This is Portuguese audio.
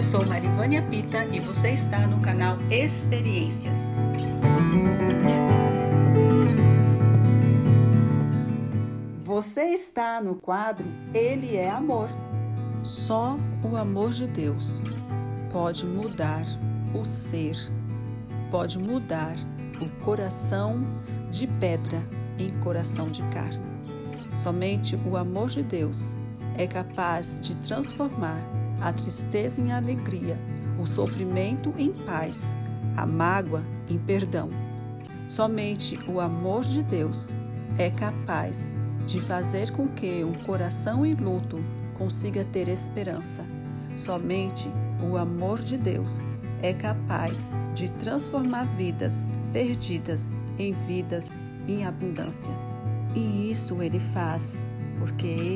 Eu sou Marivânia Pita e você está no canal Experiências. Você está no quadro Ele é Amor. Só o amor de Deus pode mudar o ser, pode mudar o coração de pedra em coração de carne. Somente o amor de Deus é capaz de transformar a tristeza em alegria, o sofrimento em paz, a mágoa em perdão. Somente o amor de Deus é capaz de fazer com que um coração em luto consiga ter esperança. Somente o amor de Deus é capaz de transformar vidas perdidas em vidas em abundância. E isso ele faz porque.